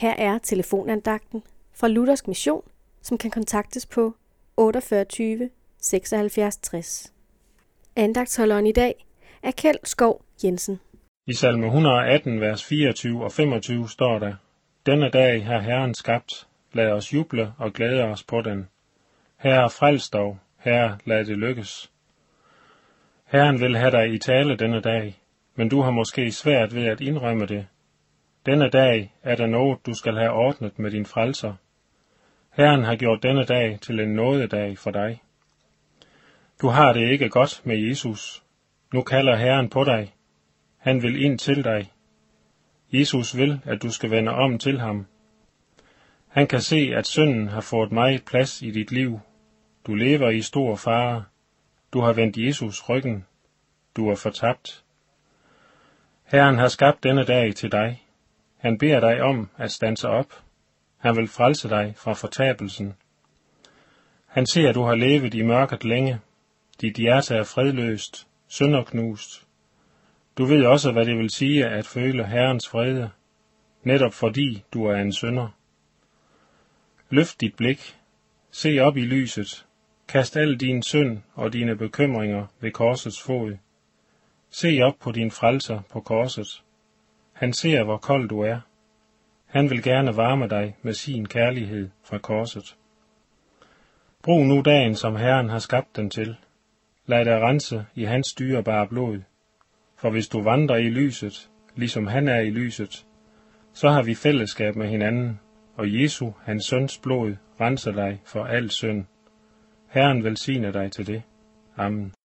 Her er telefonandagten fra Luthersk Mission, som kan kontaktes på 48 76 60. Andagtsholderen i dag er Kjeld Skov Jensen. I salme 118, vers 24 og 25 står der, Denne dag har Herren skabt, lad os juble og glæde os på den. Herre, frels dog, Herre, lad det lykkes. Herren vil have dig i tale denne dag, men du har måske svært ved at indrømme det. Denne dag er der noget, du skal have ordnet med din frelser. Herren har gjort denne dag til en nådedag for dig. Du har det ikke godt med Jesus. Nu kalder Herren på dig. Han vil ind til dig. Jesus vil, at du skal vende om til ham. Han kan se, at synden har fået meget plads i dit liv. Du lever i stor fare. Du har vendt Jesus ryggen. Du er fortabt. Herren har skabt denne dag til dig. Han beder dig om at stanse op. Han vil frelse dig fra fortabelsen. Han ser, at du har levet i mørket længe. Dit hjerte er fredløst, sønderknust. Du ved også, hvad det vil sige at føle Herrens frede, netop fordi du er en sønder. Løft dit blik, se op i lyset, kast al din synd og dine bekymringer ved korsets fod. Se op på din frelser på korset. Han ser, hvor kold du er. Han vil gerne varme dig med sin kærlighed fra korset. Brug nu dagen, som Herren har skabt den til. Lad dig rense i hans dyrebare blod. For hvis du vandrer i lyset, ligesom han er i lyset, så har vi fællesskab med hinanden, og Jesu, hans søns blod, renser dig for al synd. Herren velsigne dig til det. Amen.